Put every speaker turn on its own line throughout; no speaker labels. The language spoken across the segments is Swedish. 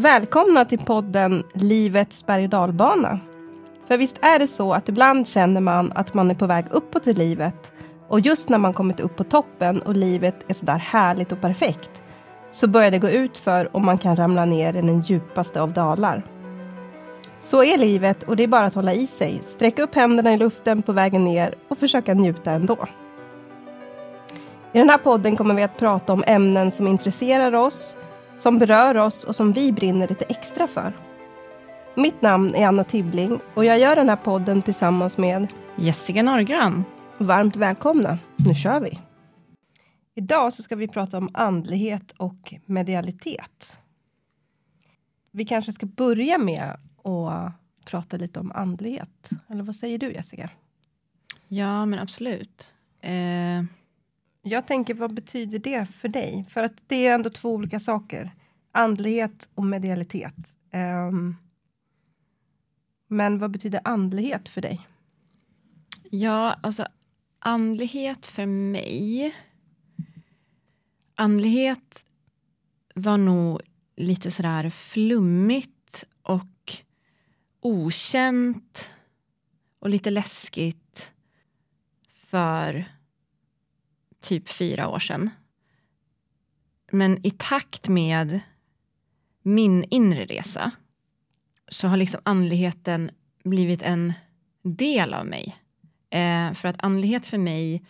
Välkomna till podden Livets berg och dalbana. För visst är det så att ibland känner man att man är på väg uppåt i livet och just när man kommit upp på toppen och livet är sådär härligt och perfekt så börjar det gå ut för och man kan ramla ner i den djupaste av dalar. Så är livet och det är bara att hålla i sig, sträcka upp händerna i luften på vägen ner och försöka njuta ändå. I den här podden kommer vi att prata om ämnen som intresserar oss, som berör oss och som vi brinner lite extra för. Mitt namn är Anna Tibbling och jag gör den här podden tillsammans med
Jessica Norgran.
Varmt välkomna, nu kör vi! Idag så ska vi prata om andlighet och medialitet. Vi kanske ska börja med att prata lite om andlighet. Eller vad säger du Jessica?
Ja, men absolut. Eh,
jag tänker, vad betyder det för dig? För att det är ändå två olika saker. Andlighet och medialitet. Um, men vad betyder andlighet för dig?
ja, alltså andlighet för mig. Andlighet var nog lite sådär flummigt och okänt och lite läskigt för typ fyra år sedan. Men i takt med min inre resa så har liksom andligheten blivit en del av mig. Eh, för att andlighet för mig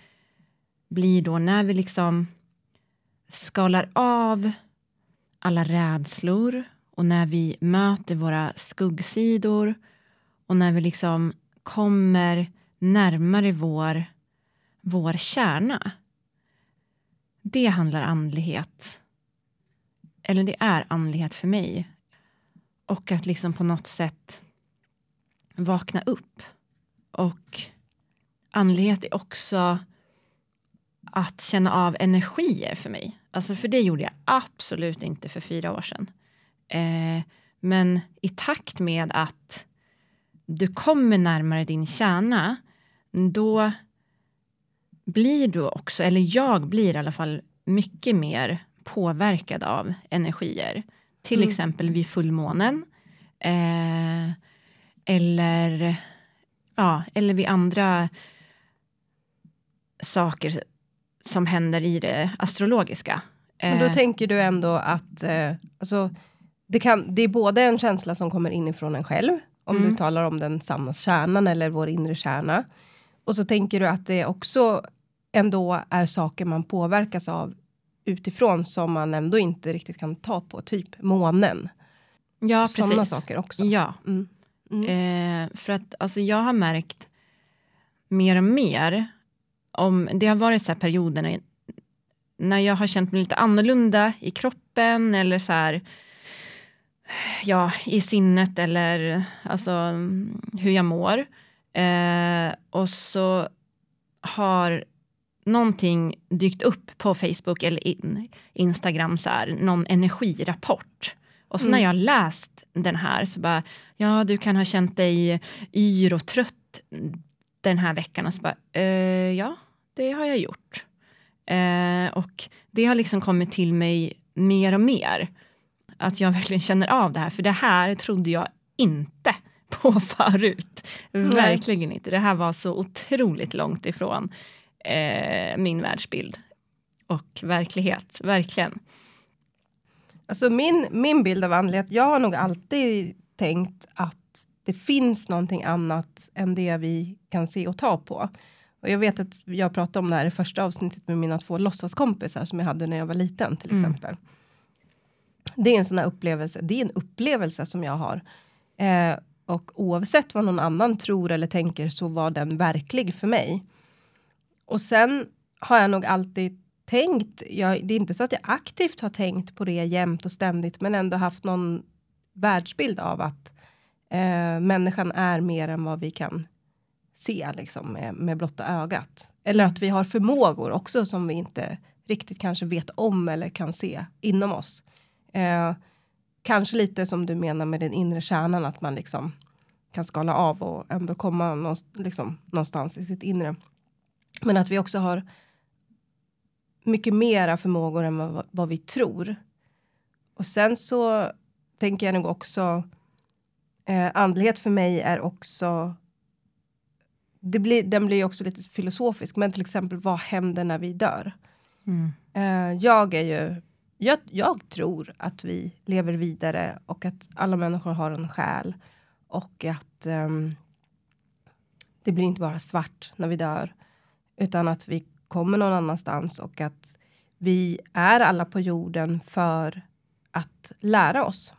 blir då när vi liksom skalar av alla rädslor och när vi möter våra skuggsidor och när vi liksom kommer närmare vår, vår kärna. Det handlar andlighet. Eller det är andlighet för mig. Och att liksom på något sätt vakna upp. Och andlighet är också att känna av energier för mig. Alltså för det gjorde jag absolut inte för fyra år sedan. Eh, men i takt med att du kommer närmare din kärna, då blir du också, eller jag blir i alla fall mycket mer påverkad av energier. Till
Mm.
exempel vid fullmånen. Eh, eller, ja, eller vid andra saker som händer i det astrologiska.
Men då
Eh,
tänker du ändå att eh, alltså, det, kan, det är både en känsla som kommer inifrån en själv, om
Mm.
du talar om den sanna kärnan eller vår inre kärna. Och så tänker du att det också ändå är saker man påverkas av utifrån som man ändå inte riktigt kan ta på, typ månen.
ja,
Sådana
precis.
saker också.
Ja,
Mm. Mm.
Eh, för att alltså, jag har märkt mer och mer om det har varit så här perioder när, när jag har känt mig lite annorlunda i kroppen eller så här ja, i sinnet eller alltså hur jag mår. Eh, och så har någonting dykt upp på Facebook eller in, Instagram, så här, någon energirapport. Och så
Mm.
när jag läst den här så bara, ja du kan ha känt dig yr och trött den här veckan. Och så bara, eh, ja det har jag gjort. Eh, och det har liksom kommit till mig mer och mer. Att jag verkligen känner av det här. För det här trodde jag inte på förut. Verkligen inte. Det här var så otroligt långt ifrån eh, min världsbild. Och verklighet, verkligen.
Alltså min, min bild av andlighet, jag har nog alltid tänkt att det finns någonting annat än det vi kan se och ta på. Och jag vet att jag pratade om det här i första avsnittet med mina två låtsaskompisar som jag hade när jag var liten till
Mm.
exempel. Det är en sån här upplevelse, det är en upplevelse som jag har. Eh, och oavsett vad någon annan tror eller tänker så var den verklig för mig. Och sen har jag nog alltid tänkt, jag, det är inte så att jag aktivt har tänkt på det jämt och ständigt, men ändå haft någon världsbild av att eh, människan är mer än vad vi kan se liksom, med, med blotta ögat. Eller att vi har förmågor också som vi inte riktigt kanske vet om eller kan se inom oss. Eh, kanske lite som du menar med den inre kärnan, att man liksom kan skala av och ändå komma någonstans, liksom, någonstans i sitt inre. Men att vi också har mycket mera förmågor än vad, vad vi tror. Och sen så tänker jag nog också eh, andlighet för mig är också det blir, den blir också lite filosofisk, men till exempel vad händer när vi dör?
Mm.
Eh, jag är ju, jag, jag tror att vi lever vidare och att alla människor har en själ och att um, det blir inte bara svart när vi dör, utan att vi kommer någon annanstans och att vi är alla på jorden för att lära oss.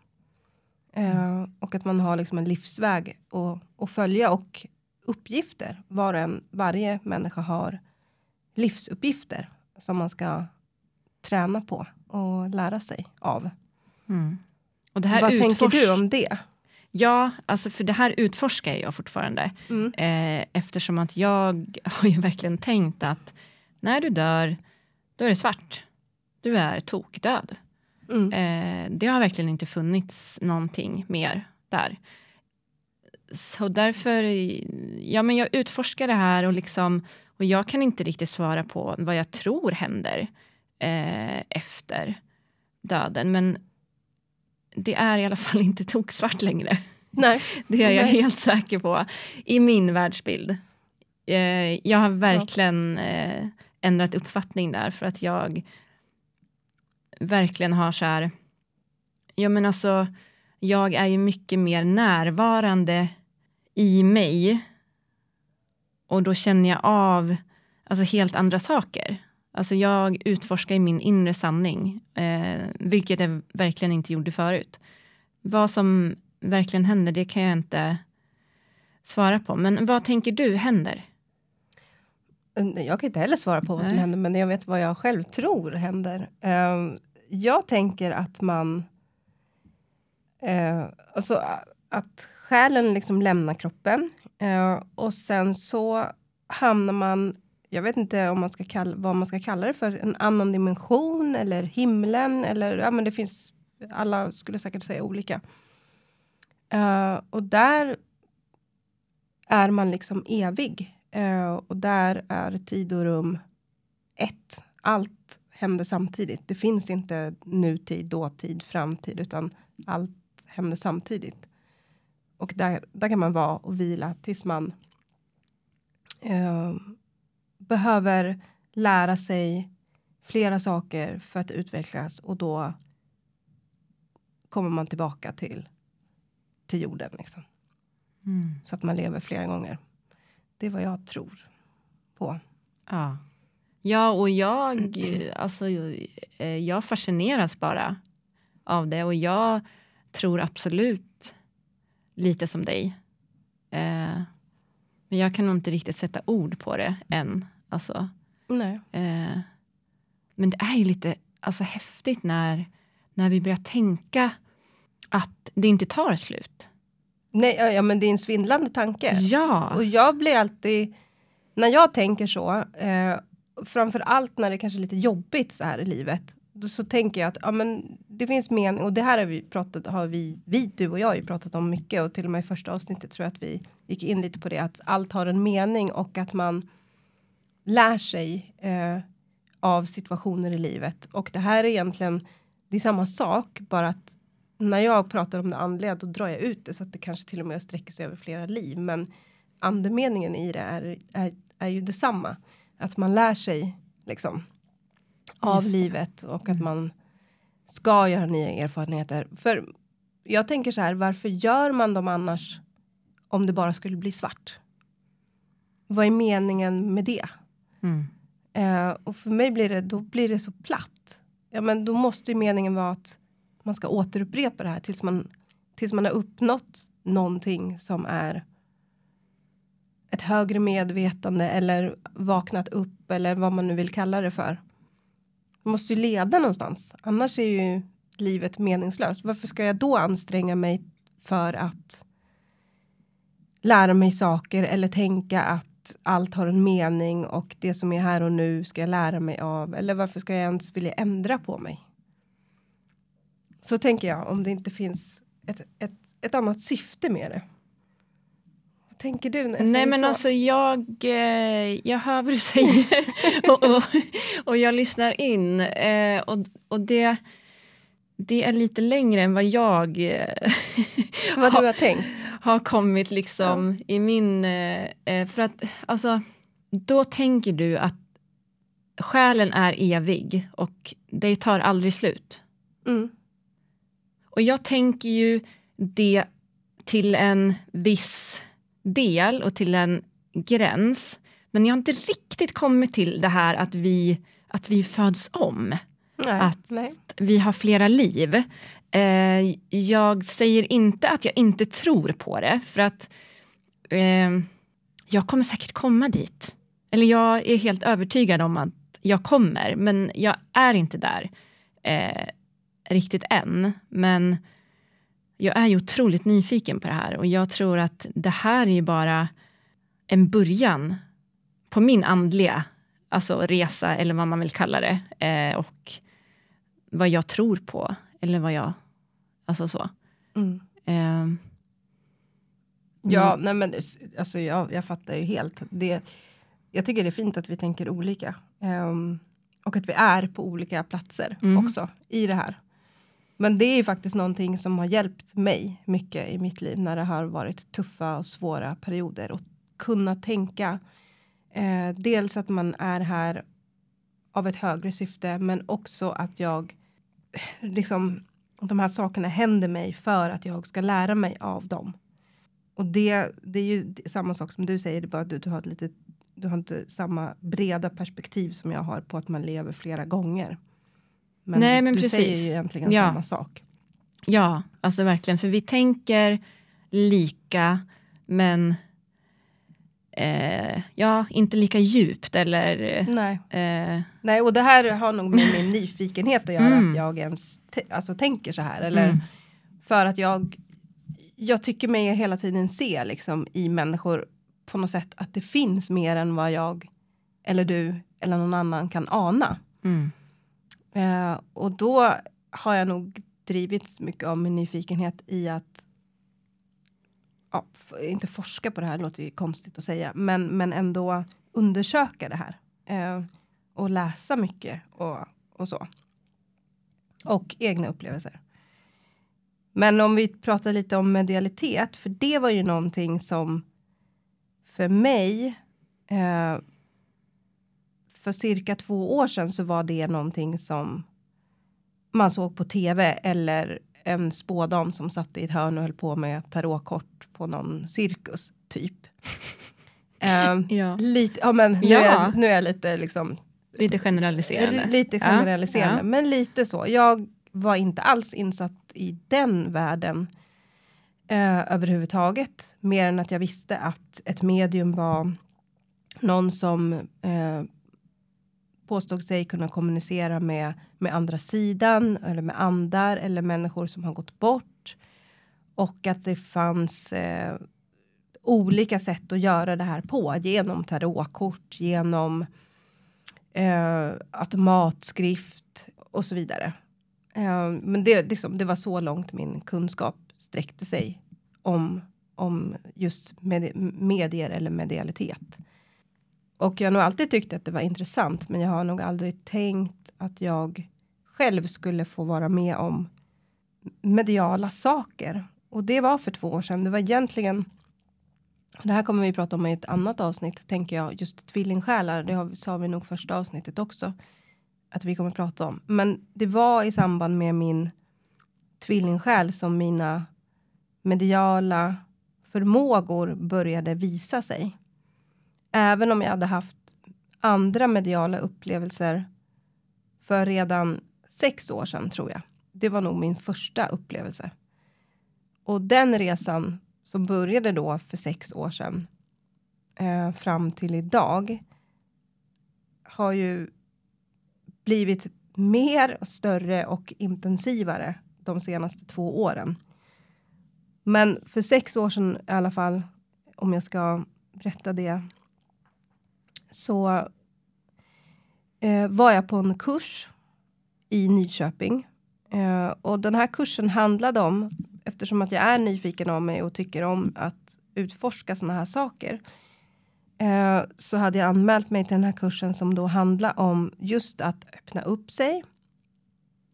Uh, och att man har liksom en livsväg att följa och uppgifter. Var en, varje människa har livsuppgifter som man ska träna på och lära sig av.
Mm. Och det här
Vad tänker du om det?
Ja, alltså för det här utforskar jag fortfarande. Mm. Eh, eftersom att jag har ju verkligen tänkt att när du dör, då är det svart. Du är tokdöd. Mm. Eh, det har verkligen inte funnits någonting mer där. Så därför, ja men jag utforskar det här och liksom, och jag kan inte riktigt svara på vad jag tror händer eh, efter döden. Men det är i alla fall inte toksvart längre.
Nej.
Det är jag Nej. helt säker på. I min världsbild. Eh, jag har verkligen eh, ändrat uppfattning där för att jag verkligen har så här. Ja men alltså, jag är ju mycket mer närvarande i mig. Och då känner jag av alltså, helt andra saker. Alltså jag utforskar i min inre sanning, eh, vilket jag verkligen inte gjorde förut. Vad som verkligen händer, det kan jag inte svara på. Men vad tänker du händer?
Jag kan inte heller svara på vad som Nej. händer, men jag vet vad jag själv tror händer. Uh, jag tänker att man... Uh, alltså att själen liksom lämnar kroppen uh, och sen så hamnar man jag vet inte om man ska kalla, vad man ska kalla det för, en annan dimension eller himlen eller ja, men det finns. Alla skulle säkert säga olika. Uh, och där är man liksom evig uh, och där är tid och rum ett. Allt händer samtidigt. Det finns inte nutid, dåtid, framtid, utan allt händer samtidigt. Och där, där kan man vara och vila tills man uh, behöver lära sig flera saker för att utvecklas och då kommer man tillbaka till, till jorden. Liksom. Mm. Så att man lever flera gånger. Det är vad jag tror på.
Ja, ja och jag, alltså, eh, jag fascineras bara av det och jag tror absolut lite som dig. Eh, men jag kan nog inte riktigt sätta ord på det än. Alltså,
Nej.
Eh, men det är ju lite alltså, häftigt när, när vi börjar tänka att det inte tar slut.
Nej, ja, men det är en svindlande tanke.
Ja.
Och jag blir alltid, när jag tänker så, eh, framför allt när det kanske är lite jobbigt så här i livet, så tänker jag att ja, men det finns mening och det här har vi pratat, har vi, vi, du och jag har ju pratat om mycket och till och med i första avsnittet tror jag att vi gick in lite på det att allt har en mening och att man lär sig eh, av situationer i livet och det här är egentligen det är samma sak bara att när jag pratar om det andliga då drar jag ut det så att det kanske till och med sträcker sig över flera liv men andemeningen i det är, är, är ju detsamma att man lär sig liksom av livet och att mm. man ska göra nya erfarenheter. För jag tänker så här, varför gör man dem annars om det bara skulle bli svart? Vad är meningen med det? Mm. Eh, och för mig blir det, då blir det så platt. Ja, men då måste ju meningen vara att man ska återupprepa det här tills man, tills man har uppnått någonting som är ett högre medvetande eller vaknat upp eller vad man nu vill kalla det för. Man måste ju leda någonstans, annars är ju livet meningslöst. Varför ska jag då anstränga mig för att lära mig saker eller tänka att allt har en mening och det som är här och nu ska jag lära mig av. Eller varför ska jag ens vilja ändra på mig? Så tänker jag om det inte finns ett, ett, ett annat syfte med det tänker du när jag
Nej men
så?
alltså jag, eh, jag hör vad du säger och, och, och, jag lyssnar in. Eh, och, och det, det är lite längre än vad jag eh,
Vad du har tänkt.
Har kommit liksom i min... eh, eh, För att alltså, då tänker du att själen är evig och det tar aldrig slut.
Mm.
Och jag tänker ju det till en viss del och till en gräns. Men jag har inte riktigt kommit till det här att vi, att vi föds om.
Nej.
Att-
Nej.
Vi har flera liv. Eh, jag säger inte att jag inte tror på det, för att eh, jag kommer säkert komma dit. Eller jag är helt övertygad om att jag kommer, men jag är inte där eh, riktigt än. Men jag är ju otroligt nyfiken på det här och jag tror att det här är ju bara en början på min andliga alltså resa, eller vad man vill kalla det. Eh, och vad jag tror på, eller vad jag... Alltså så.
Mm.
Eh,
Ja,
Mm.
nej men alltså jag, jag fattar ju helt. Det, jag tycker det är fint att vi tänker olika. Ehm, och att vi är på olika platser
Mm.
också i det här. Men det är ju faktiskt någonting som har hjälpt mig mycket i mitt liv när det har varit tuffa och svåra perioder. Och kunna tänka eh, dels att man är här av ett högre syfte men också att jag liksom de här sakerna händer mig för att jag ska lära mig av dem. Och det, det är ju samma sak som du säger, det är bara att du, du har ett lite, du har inte samma breda perspektiv som jag har på att man lever flera gånger. Men,
Nej, men
du säger
precis.
ju egentligen
Ja.
samma sak.
ja, alltså verkligen. För vi tänker lika, men eh, ja, inte lika djupt. Eller,
Nej.
eh,
Nej, och det här har nog med min nyfikenhet att göra,
Mm.
att jag ens alltså, tänker så här. Eller
mm,
för att jag, jag tycker mig hela tiden se liksom, i människor på något sätt att det finns mer än vad jag eller du eller någon annan kan ana.
mm,
Eh, och då har jag nog drivits mycket av min nyfikenhet i att ja, inte forska på det här, låter ju konstigt att säga, men, men ändå undersöka det här. Eh, och läsa mycket och, och så. Och egna upplevelser. Men om vi pratar lite om medialitet, för det var ju någonting som för mig eh, för cirka två år sedan så var det någonting som man såg på tv eller en spådam som satt i ett hörn och höll på med tarotkort på någon cirkus typ. Ehm,
ja.
lite, ja men nu,
Ja.
är, jag- nu är jag lite liksom
Lite generaliserande.
lite generaliserande,
ja.
men lite så. Jag var inte alls insatt i den världen eh, överhuvudtaget. Mer än att jag visste att ett medium var någon som eh, påstod sig kunna kommunicera med, med andra sidan eller med andar eller människor som har gått bort. Och att det fanns eh, olika sätt att göra det här på genom tarotkort, genom eh, automatskrift och så vidare. Eh, men det, liksom, det var så långt min kunskap sträckte sig om, om just med, medier eller medialitet. Och jag har nog alltid tyckt att det var intressant, men jag har nog aldrig tänkt att jag själv skulle få vara med om mediala saker. Och det var för två år sedan. Det var egentligen det här kommer vi prata om i ett annat avsnitt, tänker jag. Just tvillingsjälar, det har, sa vi nog första avsnittet också. Att vi kommer prata om. Men det var i samband med min tvillingsjäl som mina mediala förmågor började visa sig. Även om jag hade haft andra mediala upplevelser för redan sex år sedan, tror jag. Det var nog min första upplevelse. Och den resan som började då för sex år sedan eh, fram till idag har ju blivit mer, större och intensivare de senaste två åren. Men för sex år sedan i alla fall, om jag ska berätta det, så eh, var jag på en kurs i Nyköping. Eh, och den här kursen handlade om, eftersom att jag är nyfiken av mig och tycker om att utforska sådana här saker, eh, så hade jag anmält mig till den här kursen som då handlar om just att öppna upp sig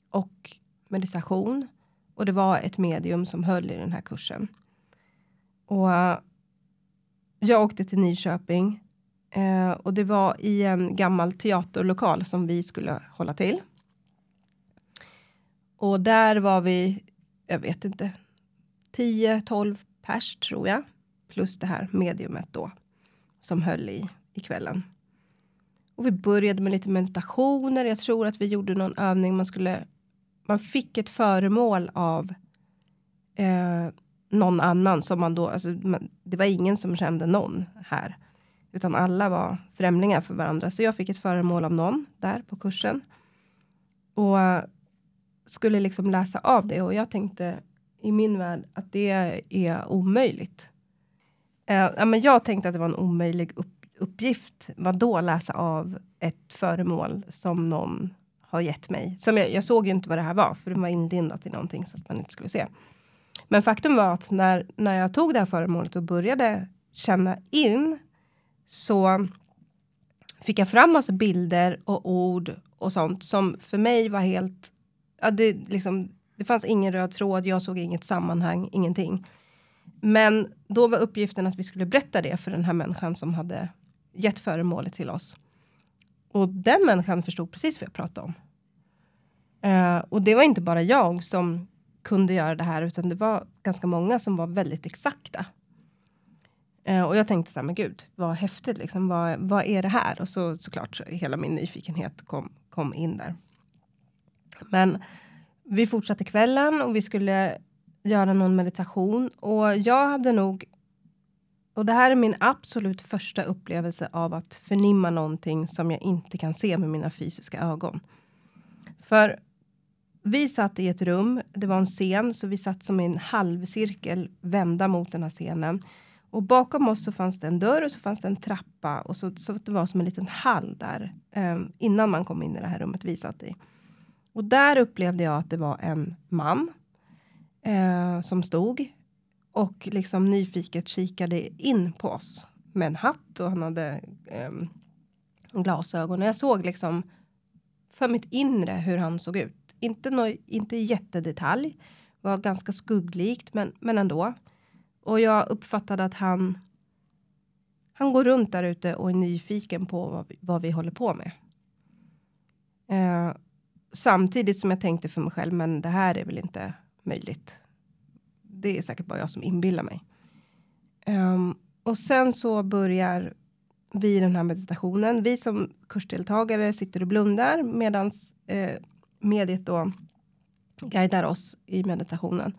och meditation och det var ett medium som höll i den här kursen. Och eh, jag åkte till Nyköping Eh, och det var i en gammal teaterlokal som vi skulle hålla till. Och där var vi, jag vet inte, 10-12 pers tror jag. Plus det här mediumet då som höll i, i kvällen. Och vi började med lite meditationer. Jag tror att vi gjorde någon övning. Man skulle. Man fick ett föremål av. Eh, någon annan som man då. Alltså, man, det var ingen som kände någon här, utan alla var främlingar för varandra. Så jag fick ett föremål av någon där på kursen och skulle liksom läsa av det och jag tänkte i min värld att det är omöjligt. Eh, ja, men jag tänkte att det var en omöjlig upp uppgift. Vad då läsa av ett föremål som någon har gett mig. Som jag, jag såg ju inte vad det här var, för det var inlindat i någonting så att man inte skulle se. Men faktum var att när, när jag tog det här föremålet och började känna in så fick jag fram massa bilder och ord och sånt som för mig var helt... Ja, det, liksom, det fanns ingen röd tråd, jag såg inget sammanhang, ingenting. Men då var uppgiften att vi skulle berätta det för den här människan som hade gett föremålet till oss. Och den människan förstod precis vad jag pratade om. Uh, och det var inte bara jag som kunde göra det här, utan det var ganska många som var väldigt exakta. Eh, och jag tänkte så här, men gud, vad häftigt liksom. Vad, vad är det här? Och så såklart, så hela min nyfikenhet kom, kom in där. Men vi fortsatte kvällen och vi skulle göra någon meditation och jag hade nog och det här är min absolut första upplevelse av att förnimma någonting som jag inte kan se med mina fysiska ögon. För vi satt i ett rum, det var en scen, så vi satt som i en halvcirkel vända mot den här scenen. Och bakom oss så fanns det en dörr och så fanns det en trappa och så, så det var som en liten hall där eh, innan man kom in i det här rummet vi satt i. Och där upplevde jag att det var en man eh, som stod och liksom nyfiket kikade in på oss med en hatt och han hade eh, glasögon. Och jag såg liksom för mitt inre hur han såg ut. Inte, no, inte jättedetalj, var ganska skugglikt, men, men ändå. Och jag uppfattade att han. Han går runt där ute och är nyfiken på vad vi, vad vi håller på med. Eh, samtidigt som jag tänkte för mig själv, men det här är väl inte möjligt det är säkert bara jag som inbillar mig. Um, och sen så börjar vi den här meditationen. Vi som kursdeltagare sitter och blundar medans eh, mediet då guidar oss i meditationen.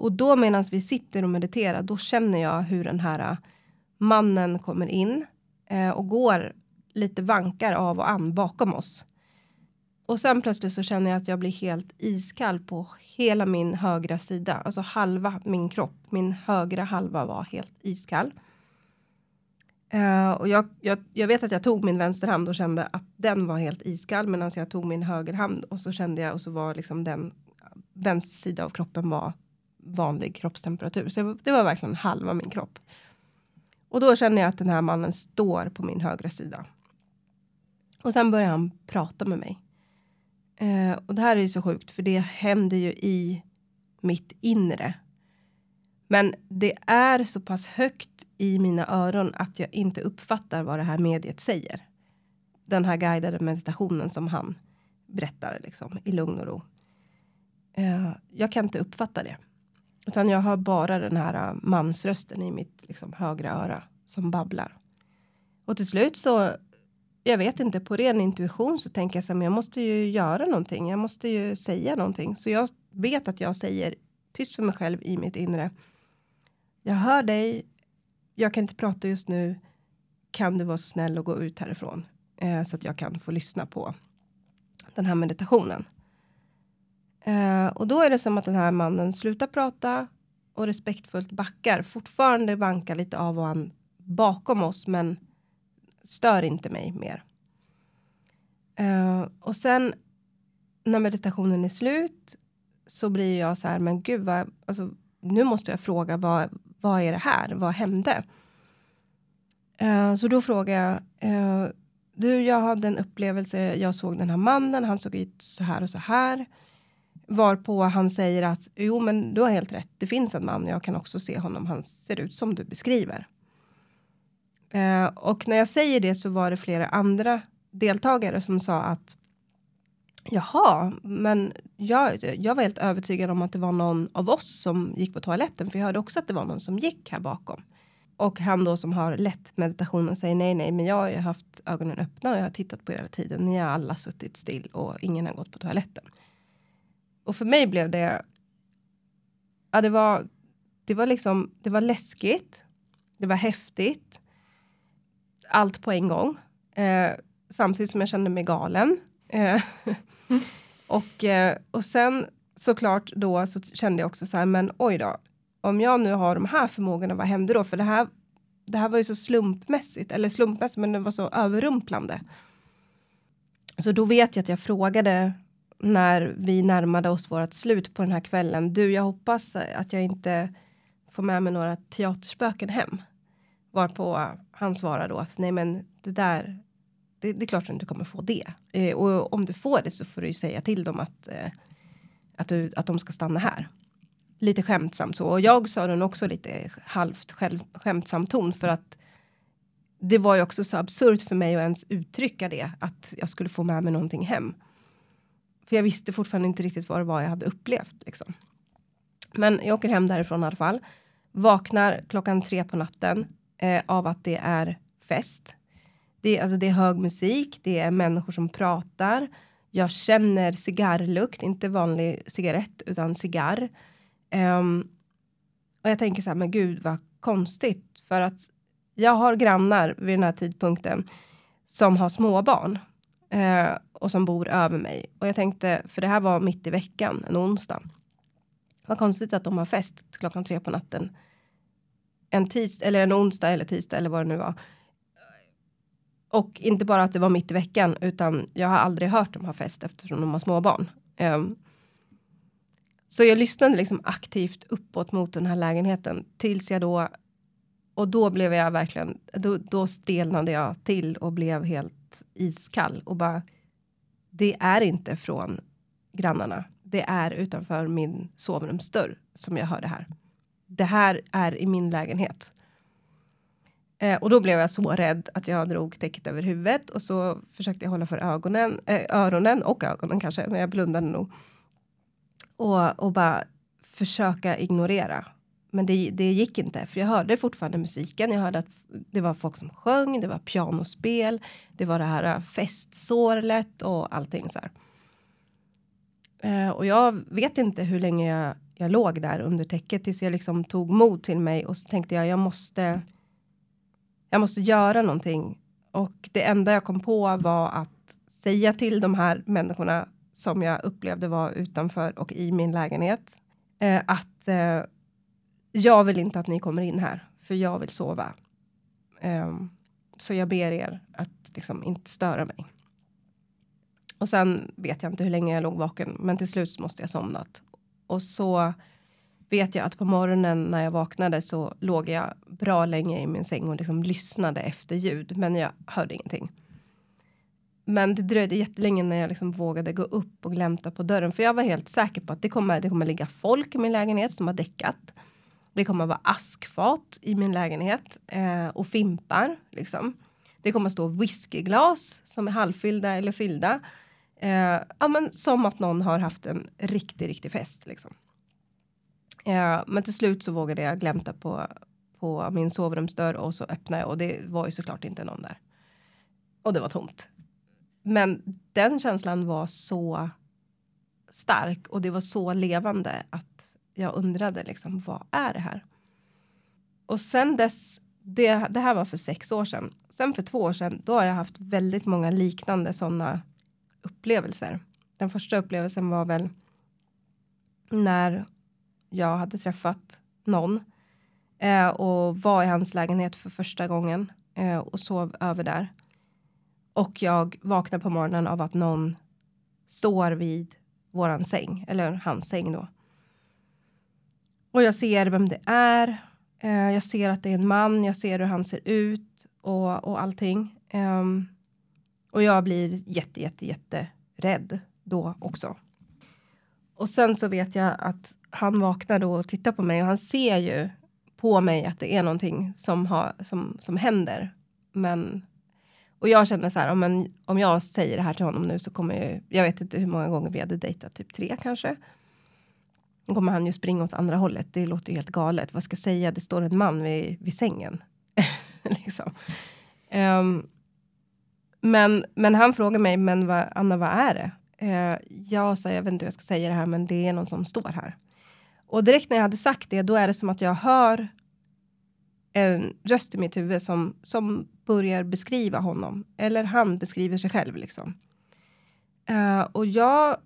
Och då medan vi sitter och mediterar, då känner jag hur den här äh, mannen kommer in eh, och går lite vankar av och an bakom oss. Och sen plötsligt så känner jag att jag blir helt iskall på hela min högra sida. Alltså halva min kropp. Min högra halva var helt iskall. Uh, och jag, jag, jag, vet att jag tog min vänsterhand och kände att den var helt iskall medan jag tog min högerhand och så kände jag och så var liksom den vänster sida av kroppen var vanlig kroppstemperatur. Så det var verkligen halva min kropp. Och då känner jag att den här mannen står på min högra sida. Och sen börjar han prata med mig. Eh, och det här är ju så sjukt, för det händer ju i mitt inre. Men det är så pass högt i mina öron att jag inte uppfattar vad det här mediet säger. Den här guidade meditationen som han berättar liksom, i lugn och ro. Eh, jag kan inte uppfatta det. Utan jag hör bara den här äh, mansrösten i mitt liksom, högra öra som babblar. Och till slut så jag vet inte, på ren intuition så tänker jag så här, men jag måste ju göra någonting. Jag måste ju säga någonting. Så jag vet att jag säger tyst för mig själv i mitt inre. Jag hör dig. Jag kan inte prata just nu. Kan du vara så snäll och gå ut härifrån eh, så att jag kan få lyssna på den här meditationen. Eh, och då är det som att den här mannen slutar prata och respektfullt backar. Fortfarande vankar lite av och an bakom oss, men stör inte mig mer. Uh, och sen när meditationen är slut så blir jag så här, men gud vad, alltså, nu måste jag fråga vad, vad är det här? Vad hände? Uh, så då frågar jag, uh, du, jag hade en upplevelse, jag såg den här mannen, han såg ut så här och så här. Varpå han säger att jo, men du har helt rätt. Det finns en man. Jag kan också se honom. Han ser ut som du beskriver. Eh, och när jag säger det så var det flera andra deltagare som sa att Jaha, men jag, jag var helt övertygad om att det var någon av oss som gick på toaletten, för jag hörde också att det var någon som gick här bakom. Och han då som har lett meditationen säger nej, nej, men jag har ju haft ögonen öppna och jag har tittat på er hela tiden. Ni har alla suttit still och ingen har gått på toaletten. Och för mig blev det. Ja, det var. Det var liksom. Det var läskigt. Det var häftigt. Allt på en gång. Eh, samtidigt som jag kände mig galen. Eh, och, eh, och sen såklart då så kände jag också så här, men oj då, om jag nu har de här förmågorna, vad händer då? För det här, det här var ju så slumpmässigt, eller slumpmässigt, men det var så överrumplande. Så då vet jag att jag frågade när vi närmade oss vårt slut på den här kvällen. Du, jag hoppas att jag inte får med mig några teaterspöken hem. Varpå han svarar då att nej, men det där. Det, det är klart att du inte kommer få det. Eh, och om du får det så får du ju säga till dem att eh, att, du, att de ska stanna här lite skämtsamt så. Och jag sa den också lite halvt själv, skämtsam ton för att det var ju också så absurt för mig att ens uttrycka det, att jag skulle få med mig någonting hem. För jag visste fortfarande inte riktigt vad det var jag hade upplevt. Liksom. Men jag åker hem därifrån i alla fall. Vaknar klockan tre på natten eh, av att det är fest. Det är, alltså, det är hög musik, det är människor som pratar. Jag känner cigarrlukt, inte vanlig cigarett utan cigarr. Um, och jag tänker så här, men gud vad konstigt. För att jag har grannar vid den här tidpunkten som har småbarn eh, och som bor över mig. Och jag tänkte, för det här var mitt i veckan, en onsdag. Vad konstigt att de har fest klockan tre på natten. En tisdag, eller en onsdag eller tisdag eller vad det nu var. Och inte bara att det var mitt i veckan, utan jag har aldrig hört dem ha fest eftersom de har småbarn. Um, ehm, så jag lyssnade liksom aktivt uppåt mot den här lägenheten tills jag då och då blev jag verkligen, då, då stelnade jag till och blev helt iskall och bara. Det är inte från grannarna. Det är utanför min sovrumsdörr som jag hör det här. Det här är i min lägenhet. Eh, och då blev jag så rädd att jag drog täcket över huvudet och så försökte jag hålla för ögonen, eh, öronen och ögonen kanske, men jag blundade nog. Och, och bara försöka ignorera. Men det, det gick inte, för jag hörde fortfarande musiken. Jag hörde att det var folk som sjöng, det var pianospel, det var det här äh, festsorlet och allting så här. Eh, och jag vet inte hur länge jag, jag låg där under täcket tills jag liksom tog mod till mig och så tänkte jag, jag måste. Jag måste göra någonting och det enda jag kom på var att säga till de här människorna som jag upplevde var utanför och i min lägenhet. Eh, att eh, jag vill inte att ni kommer in här, för jag vill sova. Um, så jag ber er att liksom inte störa mig. Och sen vet jag inte hur länge jag låg vaken, men till slut måste jag somnat. Och så vet jag att på morgonen när jag vaknade så låg jag bra länge i min säng och liksom lyssnade efter ljud, men jag hörde ingenting. Men det dröjde jättelänge när jag liksom vågade gå upp och glänta på dörren. För jag var helt säker på att det kommer, det kommer ligga folk i min lägenhet som har däckat. Det kommer vara askfat i min lägenhet eh, och fimpar. Liksom. Det kommer stå whiskyglas som är halvfyllda eller fyllda. Eh, ja, men som att någon har haft en riktig, riktig fest. Liksom. Eh, men till slut så vågade jag glänta på, på min sovrumsdörr och så öppnade jag och det var ju såklart inte någon där. Och det var tomt. Men den känslan var så stark och det var så levande att jag undrade liksom vad är det här? Och sen dess, det, det här var för sex år sedan. Sen för två år sedan, då har jag haft väldigt många liknande sådana upplevelser. Den första upplevelsen var väl när jag hade träffat någon eh, och var i hans lägenhet för första gången eh, och sov över där. Och jag vaknar på morgonen av att någon står vid våran säng, eller hans säng då. Och jag ser vem det är. Eh, jag ser att det är en man, jag ser hur han ser ut och, och allting. Eh, och jag blir jätte, jätte, jätte rädd då också. och sen så vet jag att han vaknar då och tittar på mig och han ser ju på mig att det är någonting som, har, som, som händer. Men, och jag känner så här, om, om jag säger det här till honom nu så kommer jag, jag vet inte hur många gånger vi hade dejtat, typ tre kanske. Nu kommer han ju springa åt andra hållet. Det låter ju helt galet. Vad ska jag säga? Det står en man vid, vid sängen. liksom. Um, men, men han frågar mig, men vad, Anna, vad är det? Uh, jag säger, jag vet inte hur jag ska säga det här, men det är någon som står här. Och direkt när jag hade sagt det, då är det som att jag hör en röst i mitt huvud som, som börjar beskriva honom. Eller han beskriver sig själv liksom. Uh, och jag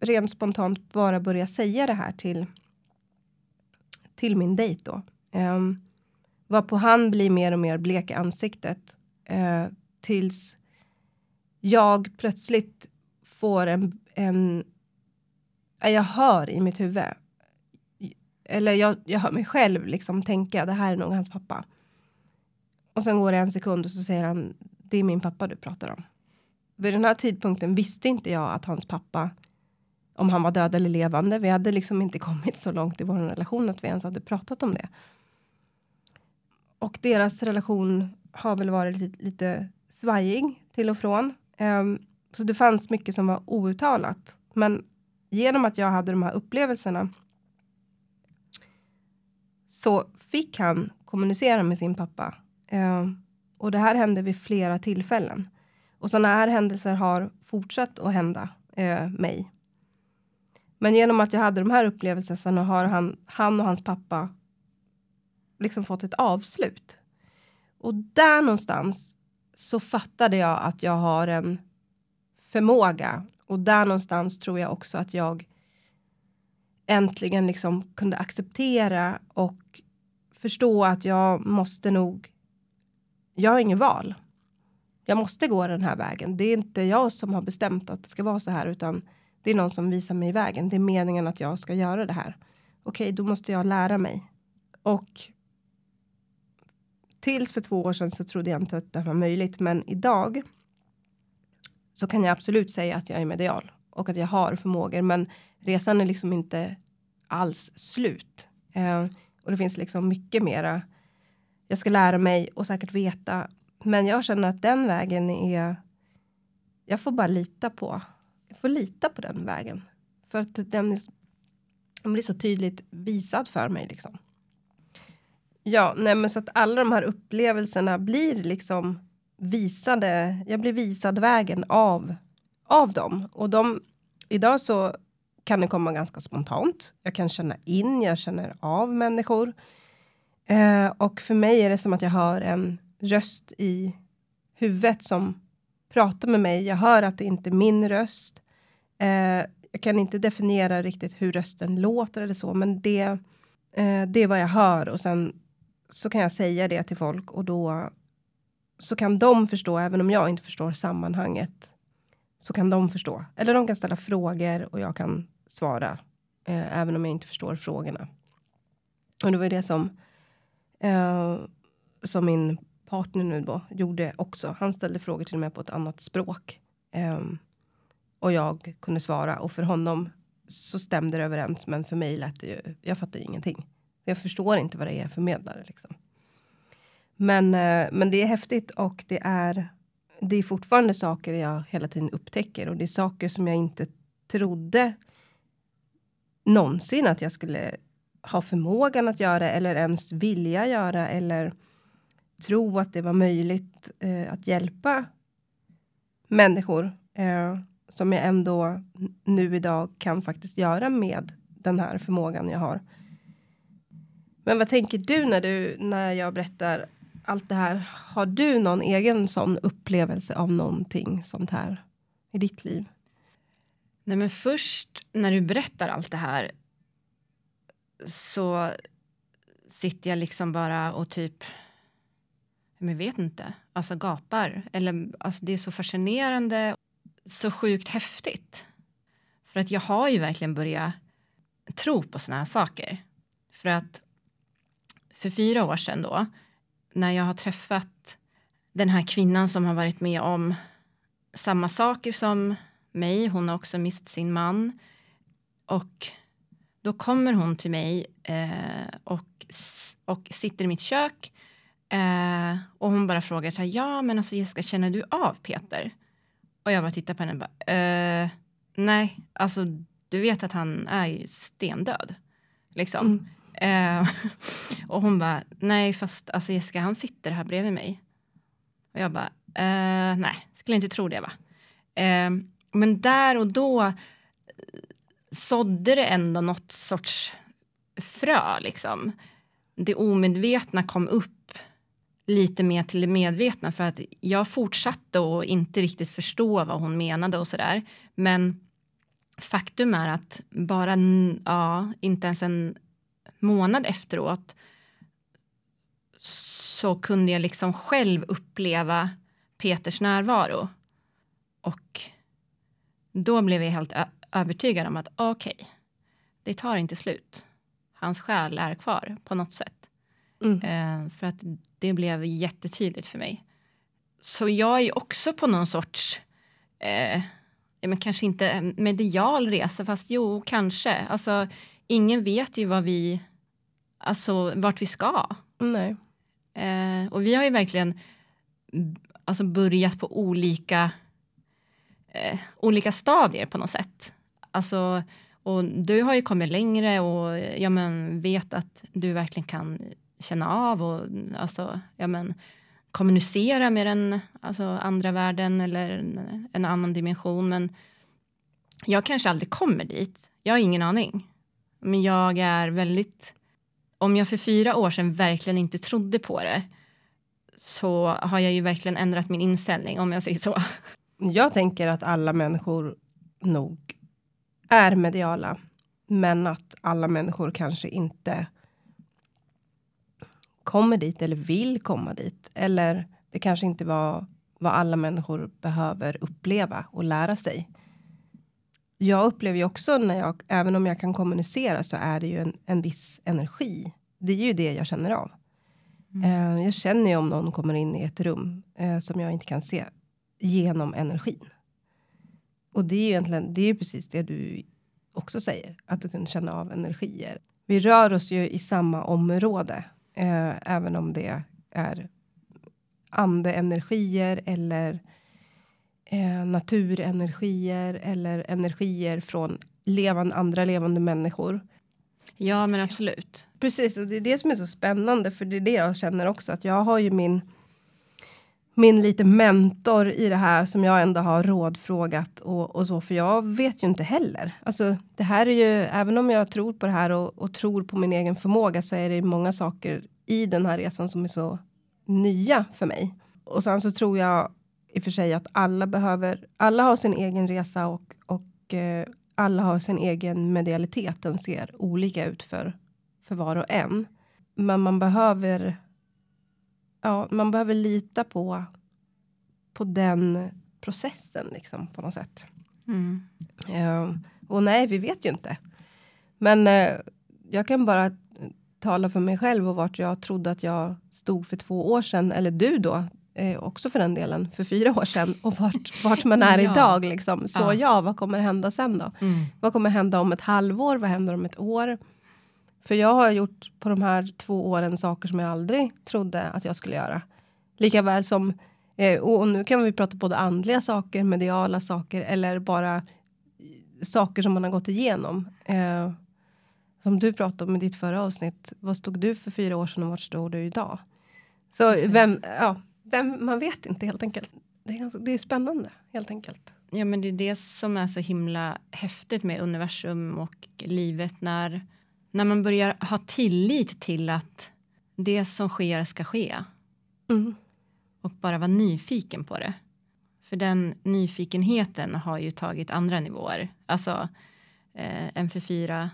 rent spontant bara börja säga det här till till min dejt då. Ehm, um, varpå han blir mer och mer blek i ansiktet. Uh, tills jag plötsligt får en, en jag hör i mitt huvud eller jag, jag hör mig själv liksom tänka det här är nog hans pappa. Och sen går det en sekund och så säger han det är min pappa du pratar om. Vid den här tidpunkten visste inte jag att hans pappa om han var död eller levande. Vi hade liksom inte kommit så långt i vår relation att vi ens hade pratat om det. Och deras relation har väl varit lite, lite svajig till och från. Um, så det fanns mycket som var outtalat. Men genom att jag hade de här upplevelserna så fick han kommunicera med sin pappa. Eh, och det här hände vid flera tillfällen. Och sådana här händelser har fortsatt att hända uh, mig. Men genom att jag hade de här upplevelserna har han, han och hans pappa liksom fått ett avslut. Och där någonstans så fattade jag att jag har en förmåga och där någonstans tror jag också att jag äntligen liksom kunde acceptera och förstå att jag måste nog. Jag har ingen val. Jag måste gå den här vägen. Det är inte jag som har bestämt att det ska vara så här, utan det är någon som visar mig vägen. Det är meningen att jag ska göra det här. Okej, då måste jag lära mig. Och tills för två år sedan så trodde jag inte att det var möjligt, men idag så kan jag absolut säga att jag är medial och att jag har förmågor, men resan är liksom inte alls slut. Eh, och det finns liksom mycket mera jag ska lära mig och säkert veta. Men jag känner att den vägen är jag får bara lita på. Får lita på den vägen. För att den, är, den blir så tydligt visad för mig liksom. Ja, nej men så att alla de här upplevelserna blir liksom visade. Jag blir visad vägen av av dem och de idag så kan det komma ganska spontant. Jag kan känna in, jag känner av människor. Eh, och för mig är det som att jag hör en röst i huvudet som pratar med mig. Jag hör att det inte är min röst. Eh, jag kan inte definiera riktigt hur rösten låter eller så, men det, eh, det är vad jag hör och sen så kan jag säga det till folk och då så kan de förstå, även om jag inte förstår sammanhanget, så kan de förstå. Eller de kan ställa frågor och jag kan svara, eh, även om jag inte förstår frågorna. Och det var det som, eh, som min partner nu då gjorde också. Han ställde frågor till mig på ett annat språk. Eh, och jag kunde svara och för honom så stämde det överens. Men för mig lät det ju, jag fattar ingenting. Jag förstår inte vad det är förmedlare liksom. Men, eh, men det är häftigt och det är, det är fortfarande saker jag hela tiden upptäcker och det är saker som jag inte trodde någonsin att jag skulle ha förmågan att göra eller ens vilja göra eller tro att det var möjligt eh, att hjälpa människor eh, som jag ändå nu idag kan faktiskt göra med den här förmågan jag har. Men vad tänker du när du när jag berättar allt det här? Har du någon egen sån upplevelse av någonting sånt här i ditt liv?
Nej, men först när du berättar allt det här så sitter jag liksom bara och typ men vet inte, alltså gapar. Eller, alltså det är så fascinerande, så sjukt häftigt. För att jag har ju verkligen börjat tro på såna här saker. För att för fyra år sedan då, när jag har träffat den här kvinnan som har varit med om samma saker som mig, hon har också mist sin man. och då kommer hon till mig eh, och, och sitter i mitt kök. Eh, och hon bara frågar så här, ja men alltså Jessica, känner du av Peter? Och jag bara tittar på henne och bara, eh, nej, alltså du vet att han är ju stendöd. Liksom. Mm. Eh, och hon bara, nej fast alltså Jessica han sitter här bredvid mig. Och jag bara, eh, nej, skulle inte tro det va. Eh, men där och då sådde det ändå något sorts frö liksom. Det omedvetna kom upp lite mer till det medvetna för att jag fortsatte att inte riktigt förstå vad hon menade och sådär. Men faktum är att bara ja, inte ens en månad efteråt så kunde jag liksom själv uppleva Peters närvaro. Och då blev jag helt övertygad om att okej, okay, det tar inte slut. Hans själ är kvar på något sätt. Mm. Eh, för att det blev jättetydligt för mig. Så jag är också på någon sorts, eh, men kanske inte medial resa, fast jo, kanske. Alltså, ingen vet ju vad vi, alltså vart vi ska.
Nej.
Eh, och vi har ju verkligen alltså, börjat på olika, eh, olika stadier på något sätt. Alltså, och du har ju kommit längre och ja, men, vet att du verkligen kan känna av och mm, alltså, ja, men, kommunicera med den alltså, andra världen eller en, en annan dimension. Men jag kanske aldrig kommer dit. Jag har ingen aning. Men jag är väldigt... Om jag för fyra år sedan verkligen inte trodde på det så har jag ju verkligen ändrat min inställning om jag säger så.
Jag tänker att alla människor nog är mediala, men att alla människor kanske inte kommer dit eller vill komma dit. Eller det kanske inte var vad alla människor behöver uppleva och lära sig. Jag upplever ju också när jag, även om jag kan kommunicera så är det ju en, en viss energi. Det är ju det jag känner av. Mm. Uh, jag känner ju om någon kommer in i ett rum uh, som jag inte kan se genom energin. Och det är ju egentligen, det är ju precis det du också säger, att du kan känna av energier. Vi rör oss ju i samma område, eh, även om det är andeenergier eller eh, naturenergier eller energier från levande, andra levande människor.
Ja, men absolut.
Precis, och det är det som är så spännande, för det är det jag känner också, att jag har ju min min lite mentor i det här som jag ändå har rådfrågat och, och så, för jag vet ju inte heller. Alltså, det här är ju, även om jag tror på det här och, och tror på min egen förmåga så är det många saker i den här resan som är så nya för mig. Och sen så tror jag i och för sig att alla behöver, alla har sin egen resa och, och eh, alla har sin egen medialitet. Den ser olika ut för, för var och en. Men man behöver ja, man behöver lita på, på den processen liksom på något sätt. Mm. Uh, och nej, vi vet ju inte. Men uh, jag kan bara tala för mig själv och vart jag trodde att jag stod för två år sedan, eller du då, eh, också för den delen, för fyra år sedan och vart, vart man är ja. idag. Liksom. Så ja. ja. vad kommer hända sen då? Mm. Vad kommer hända om ett halvår? Vad händer om ett år? För jag har gjort på de här två åren saker som jag aldrig trodde att jag skulle göra. Lika väl som, eh, och nu kan vi prata både andliga saker, mediala saker eller bara saker som man har gått igenom. Eh, som du pratade om i ditt förra avsnitt. Vad stod du för fyra år sedan och vart står du idag? Så vem, ja, vem, man vet inte helt enkelt. Det är, ganska, det är spännande helt enkelt.
Ja, men det är det som är så himla häftigt med universum och livet när när man börjar ha tillit till att det som sker ska ske. Mm. Och bara vara nyfiken på det. För den nyfikenheten har ju tagit andra nivåer. Alltså eh, än för fyra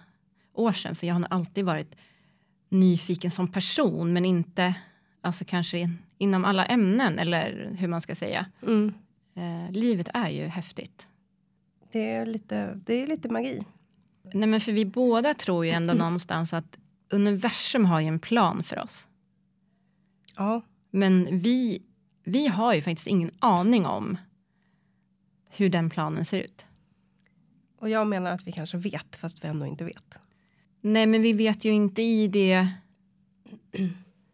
år sedan. För jag har alltid varit nyfiken som person men inte alltså kanske inom alla ämnen eller hur man ska säga. Mm. Eh, livet är ju häftigt.
Det är lite, det är lite magi.
Nej, men för vi båda tror ju ändå någonstans att universum har ju en plan för oss.
Ja.
Men vi, vi har ju faktiskt ingen aning om hur den planen ser ut.
Och jag menar att vi kanske vet, fast vi ändå inte vet.
Nej, men vi vet ju inte i det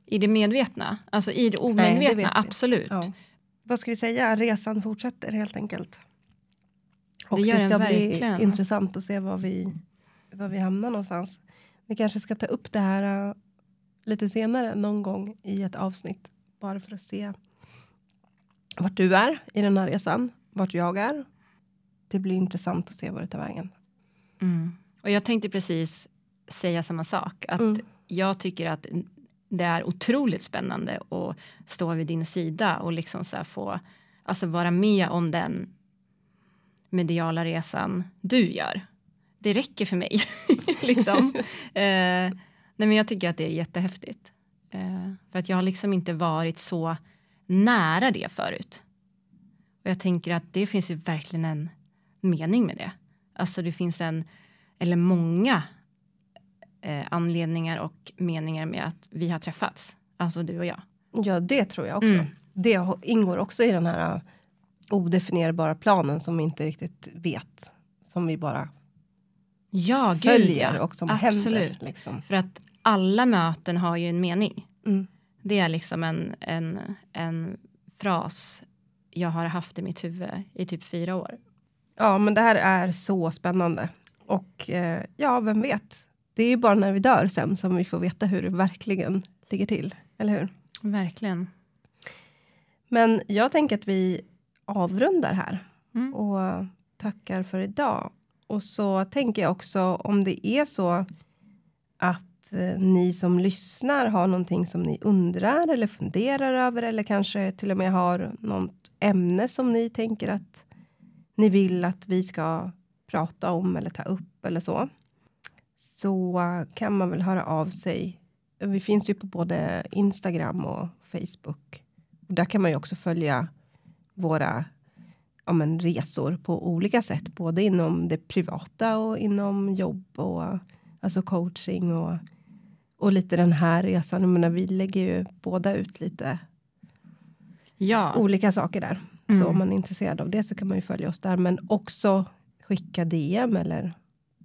i det medvetna, alltså i det omedvetna,
Nej, det
absolut.
Ja. Vad ska vi säga? Resan fortsätter helt enkelt. Och
Det
det,
gör den
ska bli intressant att se var vi, var vi hamnar någonstans. Vi kanske ska ta upp det här uh, lite senare någon gång i ett avsnitt. Bara för att se vart du är i den här resan. Vart jag är. Det blir intressant att se var det tar vägen.
Mm. Och jag tänkte precis säga samma sak, att
Mm.
jag tycker att det är otroligt spännande att stå vid din sida och liksom så få alltså vara med om den mediala resan du gör. Det räcker för mig. liksom. eh, nej men jag tycker att det är jättehäftigt. Eh, för att jag har liksom inte varit så nära det förut. Och jag tänker att det finns ju verkligen en mening med det. Alltså det finns en, eller många eh, anledningar och meningar med att vi har träffats. Alltså du och jag.
Ja, det tror jag också.
Mm.
Det ingår också i den här odefinierbara planen som vi inte riktigt vet. Som vi bara
Ja, gud
följer
ja.
och som
Absolut.
händer. Liksom.
För att alla möten har ju en mening.
Mm.
Det är liksom en, en, en fras jag har haft i mitt huvud i typ fyra år.
Ja, men det här är så spännande. Och eh, ja, vem vet? Det är ju bara när vi dör sen som vi får veta hur det verkligen ligger till. Eller hur?
Verkligen.
Men jag tänker att vi avrundar här
Mm.
och tackar för idag. Och så tänker jag också om det är så att eh, ni som lyssnar har någonting som ni undrar eller funderar över eller kanske till och med har något ämne som ni tänker att ni vill att vi ska prata om eller ta upp eller så. Så kan man väl höra av sig. Vi finns ju på både Instagram och Facebook. Och där kan man ju också följa våra ja, men, resor på olika sätt. Både inom det privata och inom jobb och alltså coaching och, och lite den här resan. Jag menar, vi lägger ju båda ut lite
Ja,
olika saker där.
Mm.
Så om man är intresserad av det så kan man ju följa oss där. Men också skicka DM eller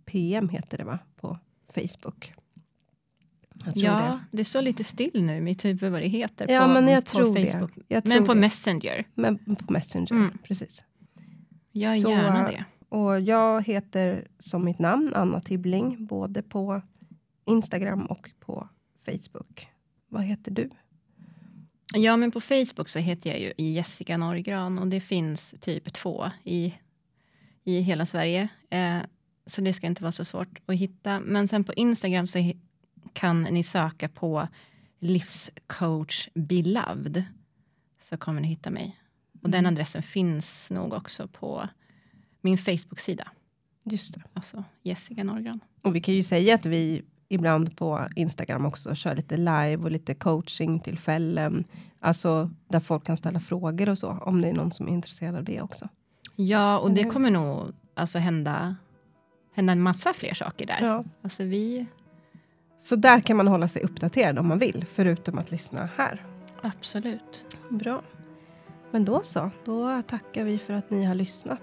PM heter det va? På Facebook. Jag
ja det. står lite still nu i mitt huvud vad det heter
Ja,
på,
men jag
på
tror det.
Facebook.
Jag
Men
tror
på
det.
Messenger.
Men på Messenger,
Mm.
precis.
Gör
Så-
gärna det.
Och jag heter som mitt namn Anna Tibbling, både på Instagram och på Facebook. Vad heter du?
Ja, men på Facebook så heter jag ju Jessica Norrgran och det finns typ två i, i hela Sverige. Eh, så det ska inte vara så svårt att hitta. Men sen på Instagram så kan ni söka på livscoach beloved. Så kommer ni hitta mig. Och den
Mm.
adressen finns nog också på min Facebook-sida.
Just det.
Alltså Jessica Norrgran.
Och vi kan ju säga att vi ibland på Instagram också kör lite live och lite coachingtillfällen. Alltså där folk kan ställa frågor och så. Om det är någon som är intresserad av det också.
Ja, och det
Eller hur?
kommer nog alltså hända, hända en massa fler saker där.
Ja.
Alltså vi,
Så där kan man hålla sig uppdaterad om man vill. Förutom att lyssna här.
absolut.
Bra. Men då så. Då tackar vi för att ni har lyssnat.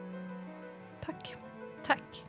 Tack.
Tack.